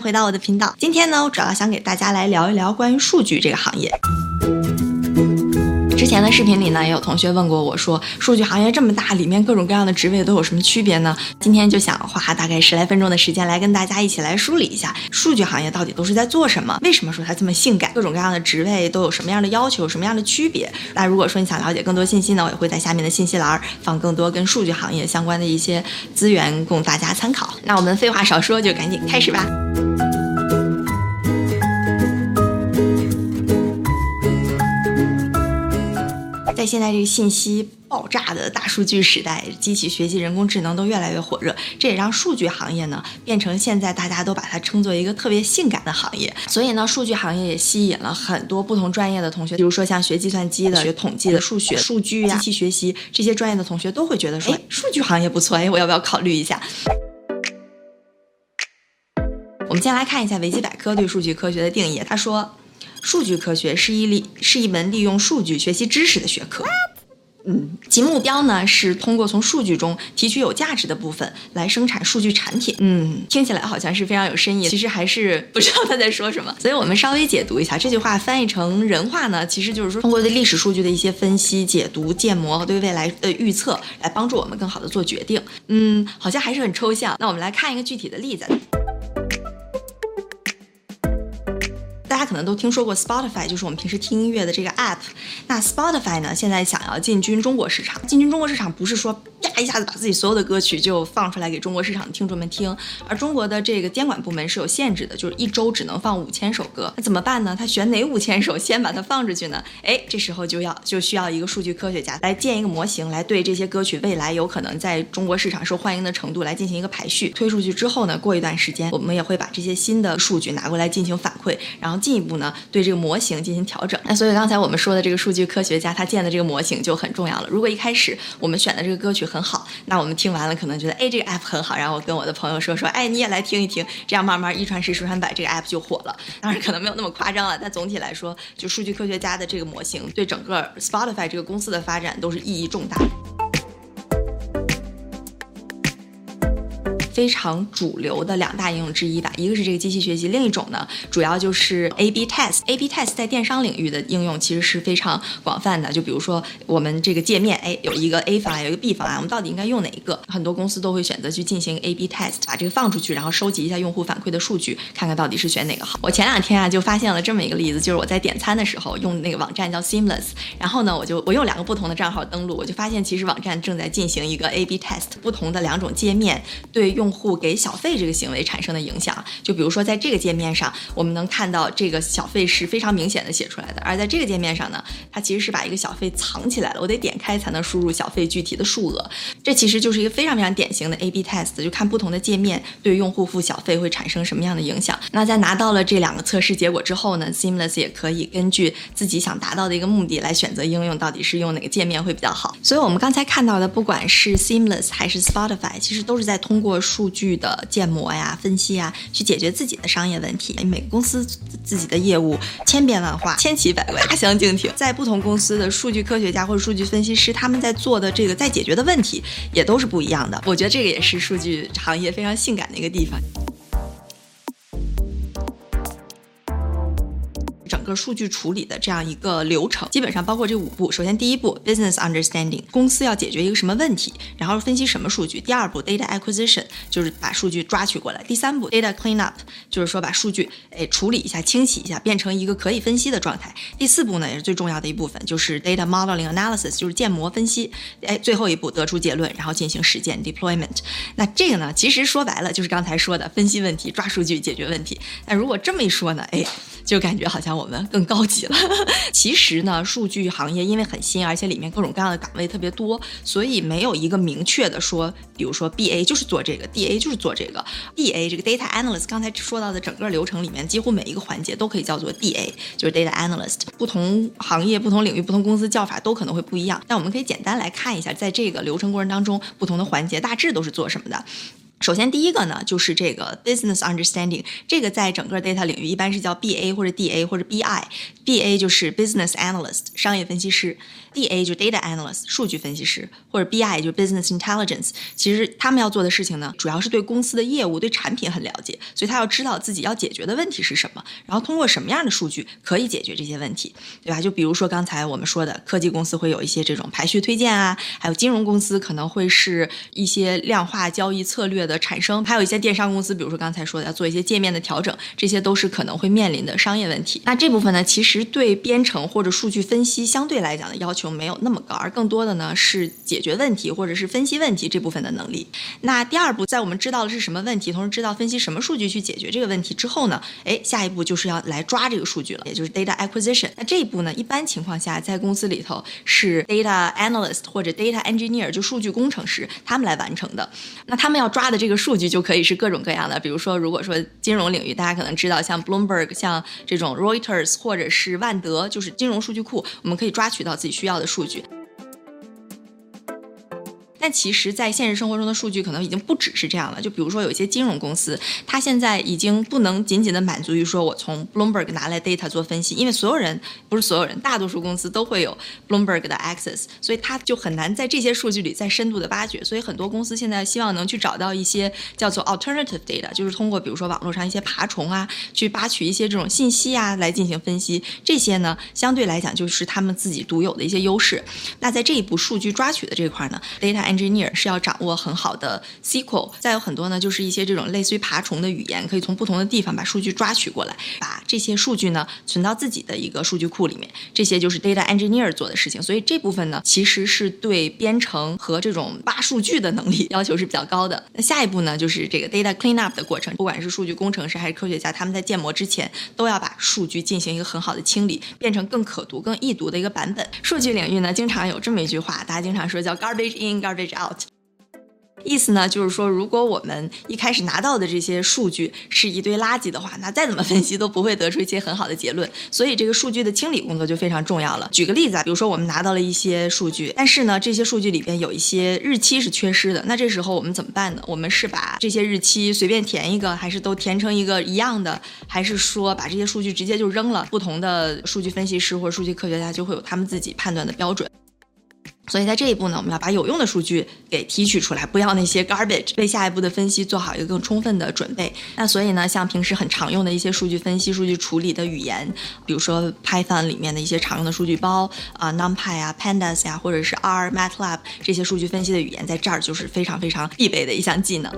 回到我的频道。今天呢，我主要想给大家来聊一聊关于数据这个行业。之前的视频里呢，也有同学问过我说，数据行业这么大，里面各种各样的职位都有什么区别呢？今天就想花大概十来分钟的时间来跟大家一起来梳理一下，数据行业到底都是在做什么？为什么说它这么性感？各种各样的职位都有什么样的要求？什么样的区别？那如果说你想了解更多信息呢，我也会在下面的信息栏放更多跟数据行业相关的一些资源供大家参考。那我们废话少说，就赶紧开始吧。现在这个信息爆炸的大数据时代，机器学习、人工智能都越来越火热，这也让数据行业呢变成现在大家都把它称作一个特别性感的行业。所以呢，数据行业也吸引了很多不同专业的同学，比如说像学计算机的、学统计的、数学、数据呀、机器学习这些专业的同学都会觉得说，哎，数据行业不错，哎，我要不要考虑一下？我们先来看一下维基百科对数据科学的定义，他说。数据科学是一利是一门利用数据学习知识的学科。嗯，其目标呢是通过从数据中提取有价值的部分来生产数据产品。嗯，听起来好像是非常有深意，其实还是 不知道他在说什么。所以我们稍微解读一下这句话，翻译成人话呢，其实就是说通过对历史数据的一些分析、解读、建模和对未来的预测，来帮助我们更好的做决定。嗯，好像还是很抽象。那我们来看一个具体的例子。可能都听说过 Spotify，就是我们平时听音乐的这个 app。那 Spotify 呢，现在想要进军中国市场。进军中国市场不是说啪一下子把自己所有的歌曲就放出来给中国市场的听众们听，而中国的这个监管部门是有限制的，就是一周只能放五千首歌。那怎么办呢？他选哪五千首先把它放出去呢？哎，这时候就要就需要一个数据科学家来建一个模型，来对这些歌曲未来有可能在中国市场受欢迎的程度来进行一个排序。推出去之后呢，过一段时间我们也会把这些新的数据拿过来进行反馈，然后。进一步呢，对这个模型进行调整。那所以刚才我们说的这个数据科学家他建的这个模型就很重要了。如果一开始我们选的这个歌曲很好，那我们听完了可能觉得，哎，这个 app 很好，然后我跟我的朋友说说，哎，你也来听一听，这样慢慢一传十，十传百，这个 app 就火了。当然可能没有那么夸张了，但总体来说，就数据科学家的这个模型对整个 Spotify 这个公司的发展都是意义重大。非常主流的两大应用之一吧，一个是这个机器学习，另一种呢，主要就是 A/B test。A/B test 在电商领域的应用其实是非常广泛的。就比如说我们这个界面，哎，有一个 A 方案，有一个 B 方案，我们到底应该用哪一个？很多公司都会选择去进行 A/B test，把这个放出去，然后收集一下用户反馈的数据，看看到底是选哪个好。我前两天啊就发现了这么一个例子，就是我在点餐的时候用那个网站叫 Seamless，然后呢我就我用两个不同的账号登录，我就发现其实网站正在进行一个 A/B test，不同的两种界面对用用户给小费这个行为产生的影响，就比如说在这个界面上，我们能看到这个小费是非常明显的写出来的，而在这个界面上呢，它其实是把一个小费藏起来了，我得点开才能输入小费具体的数额。这其实就是一个非常非常典型的 A/B test，就看不同的界面对用户付小费会产生什么样的影响。那在拿到了这两个测试结果之后呢，Seamless 也可以根据自己想达到的一个目的来选择应用到底是用哪个界面会比较好。所以我们刚才看到的，不管是 Seamless 还是 Spotify，其实都是在通过。数据的建模呀、分析呀，去解决自己的商业问题。每个公司自己的业务千变万化、千奇百怪、大相径庭，在不同公司的数据科学家或者数据分析师，他们在做的这个在解决的问题也都是不一样的。我觉得这个也是数据行业非常性感的一个地方。个数据处理的这样一个流程，基本上包括这五步。首先，第一步 business understanding，公司要解决一个什么问题，然后分析什么数据。第二步 data acquisition，就是把数据抓取过来。第三步 data cleanup，就是说把数据哎处理一下、清洗一下，变成一个可以分析的状态。第四步呢，也是最重要的一部分，就是 data modeling analysis，就是建模分析。哎，最后一步得出结论，然后进行实践 deployment。那这个呢，其实说白了就是刚才说的分析问题、抓数据、解决问题。那如果这么一说呢，哎，就感觉好像我们。更高级了。其实呢，数据行业因为很新，而且里面各种各样的岗位特别多，所以没有一个明确的说，比如说 B A 就是做这个，D A 就是做这个。D A 这个 data analyst 刚才说到的整个流程里面，几乎每一个环节都可以叫做 D A，就是 data analyst。不同行业、不同领域、不同公司叫法都可能会不一样。但我们可以简单来看一下，在这个流程过程当中，不同的环节大致都是做什么的。首先，第一个呢，就是这个 business understanding，这个在整个 data 领域一般是叫 B A 或者 D A 或者 B I。B A 就是 business analyst，商业分析师；D A 就 data analyst，数据分析师；或者 B I 就 business intelligence。其实他们要做的事情呢，主要是对公司的业务、对产品很了解，所以他要知道自己要解决的问题是什么，然后通过什么样的数据可以解决这些问题，对吧？就比如说刚才我们说的，科技公司会有一些这种排序推荐啊，还有金融公司可能会是一些量化交易策略的产生，还有一些电商公司，比如说刚才说的要做一些界面的调整，这些都是可能会面临的商业问题。那这部分呢，其实对编程或者数据分析相对来讲的要求没有那么高，而更多的呢是解决问题或者是分析问题这部分的能力。那第二步，在我们知道的是什么问题，同时知道分析什么数据去解决这个问题之后呢，哎，下一步就是要来抓这个数据了，也就是 data acquisition。那这一步呢，一般情况下在公司里头是 data analyst 或者 data engineer，就数据工程师他们来完成的。那他们要抓的这个数据就可以是各种各样的，比如说，如果说金融领域，大家可能知道像 Bloomberg、像这种 Reuters 或者是万德，就是金融数据库，我们可以抓取到自己需要的数据。但其实，在现实生活中的数据可能已经不只是这样了。就比如说，有一些金融公司，它现在已经不能仅仅的满足于说我从 Bloomberg 拿来 data 做分析，因为所有人不是所有人，大多数公司都会有 Bloomberg 的 access，所以它就很难在这些数据里再深度的挖掘。所以很多公司现在希望能去找到一些叫做 alternative data，就是通过比如说网络上一些爬虫啊，去扒取一些这种信息啊来进行分析。这些呢，相对来讲就是他们自己独有的一些优势。那在这一步数据抓取的这块呢，data engineer 是要掌握很好的 SQL，再有很多呢，就是一些这种类似于爬虫的语言，可以从不同的地方把数据抓取过来，把这些数据呢存到自己的一个数据库里面。这些就是 data engineer 做的事情。所以这部分呢，其实是对编程和这种挖数据的能力要求是比较高的。那下一步呢，就是这个 data cleanup 的过程，不管是数据工程师还是科学家，他们在建模之前都要把数据进行一个很好的清理，变成更可读、更易读的一个版本。数据领域呢，经常有这么一句话，大家经常说叫 garbage in, garbage” garbage out。意思呢，就是说，如果我们一开始拿到的这些数据是一堆垃圾的话，那再怎么分析都不会得出一些很好的结论。所以，这个数据的清理工作就非常重要了。举个例子啊，比如说我们拿到了一些数据，但是呢，这些数据里边有一些日期是缺失的，那这时候我们怎么办呢？我们是把这些日期随便填一个，还是都填成一个一样的，还是说把这些数据直接就扔了？不同的数据分析师或者数据科学家就会有他们自己判断的标准。所以在这一步呢，我们要把有用的数据给提取出来，不要那些 garbage，为下一步的分析做好一个更充分的准备。那所以呢，像平时很常用的一些数据分析、数据处理的语言，比如说 Python 里面的一些常用的数据包啊，NumPy 啊、Pandas 呀，或者是 R、MATLAB 这些数据分析的语言，在这儿就是非常非常必备的一项技能。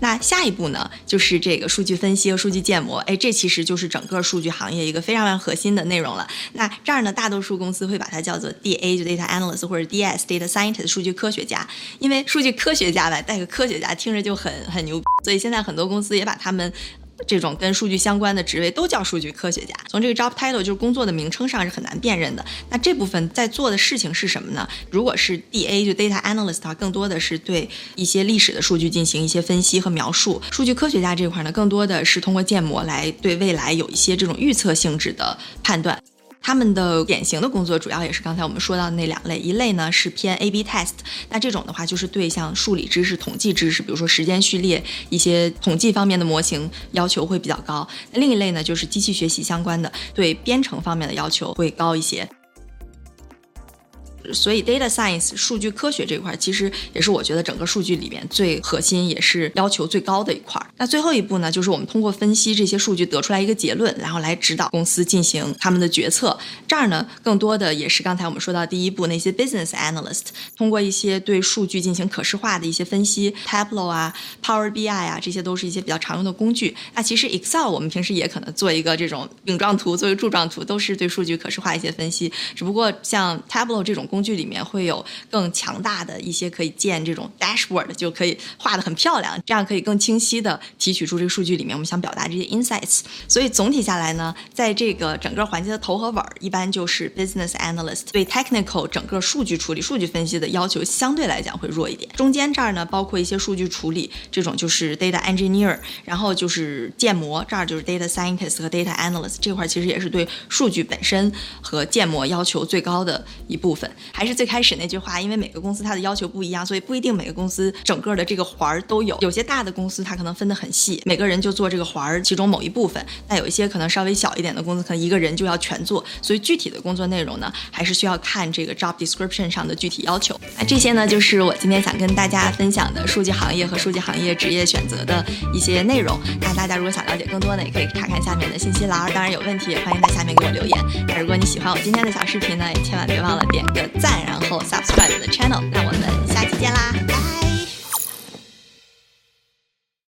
那下一步呢，就是这个数据分析和数据建模。哎，这其实就是整个数据行业一个非常非常核心的内容了。那这儿呢，大多数公司会把它叫做 DA，就 Data Analyst 或者 DS Data Scientist 数据科学家。因为数据科学家吧，带个科学家听着就很很牛，所以现在很多公司也把他们。这种跟数据相关的职位都叫数据科学家。从这个 job title 就是工作的名称上是很难辨认的。那这部分在做的事情是什么呢？如果是 DA 就 data analyst 的话，更多的是对一些历史的数据进行一些分析和描述。数据科学家这块呢，更多的是通过建模来对未来有一些这种预测性质的判断。他们的典型的工作主要也是刚才我们说到的那两类，一类呢是偏 A/B test，那这种的话就是对像数理知识、统计知识，比如说时间序列一些统计方面的模型要求会比较高；那另一类呢就是机器学习相关的，对编程方面的要求会高一些。所以，data science 数据科学这块其实也是我觉得整个数据里面最核心，也是要求最高的一块。那最后一步呢，就是我们通过分析这些数据得出来一个结论，然后来指导公司进行他们的决策。这儿呢，更多的也是刚才我们说到第一步那些 business analyst 通过一些对数据进行可视化的一些分析，Tableau 啊、Power BI 啊，这些都是一些比较常用的工具。那其实 Excel 我们平时也可能做一个这种饼状图，作为柱状图，都是对数据可视化一些分析。只不过像 Tableau 这种工具里面会有更强大的一些可以建这种 dashboard，就可以画的很漂亮，这样可以更清晰的提取出这个数据里面我们想表达这些 insights。所以总体下来呢，在这个整个环节的头和尾儿，一般就是 business analyst 对 technical 整个数据处理、数据分析的要求相对来讲会弱一点。中间这儿呢，包括一些数据处理这种就是 data engineer，然后就是建模这儿就是 data scientist 和 data analyst 这块其实也是对数据本身和建模要求最高的一部分。还是最开始那句话，因为每个公司它的要求不一样，所以不一定每个公司整个的这个环儿都有。有些大的公司它可能分得很细，每个人就做这个环儿其中某一部分。但有一些可能稍微小一点的公司，可能一个人就要全做。所以具体的工作内容呢，还是需要看这个 job description 上的具体要求。那这些呢，就是我今天想跟大家分享的数据行业和数据行业职业选择的一些内容。那大家如果想了解更多呢，也可以查看下面的信息栏。当然有问题也欢迎在下面给我留言。那如果你喜欢我今天的小视频呢，也千万别忘了点个赞，然后 subscribe 我的 channel。那我们下期见啦！拜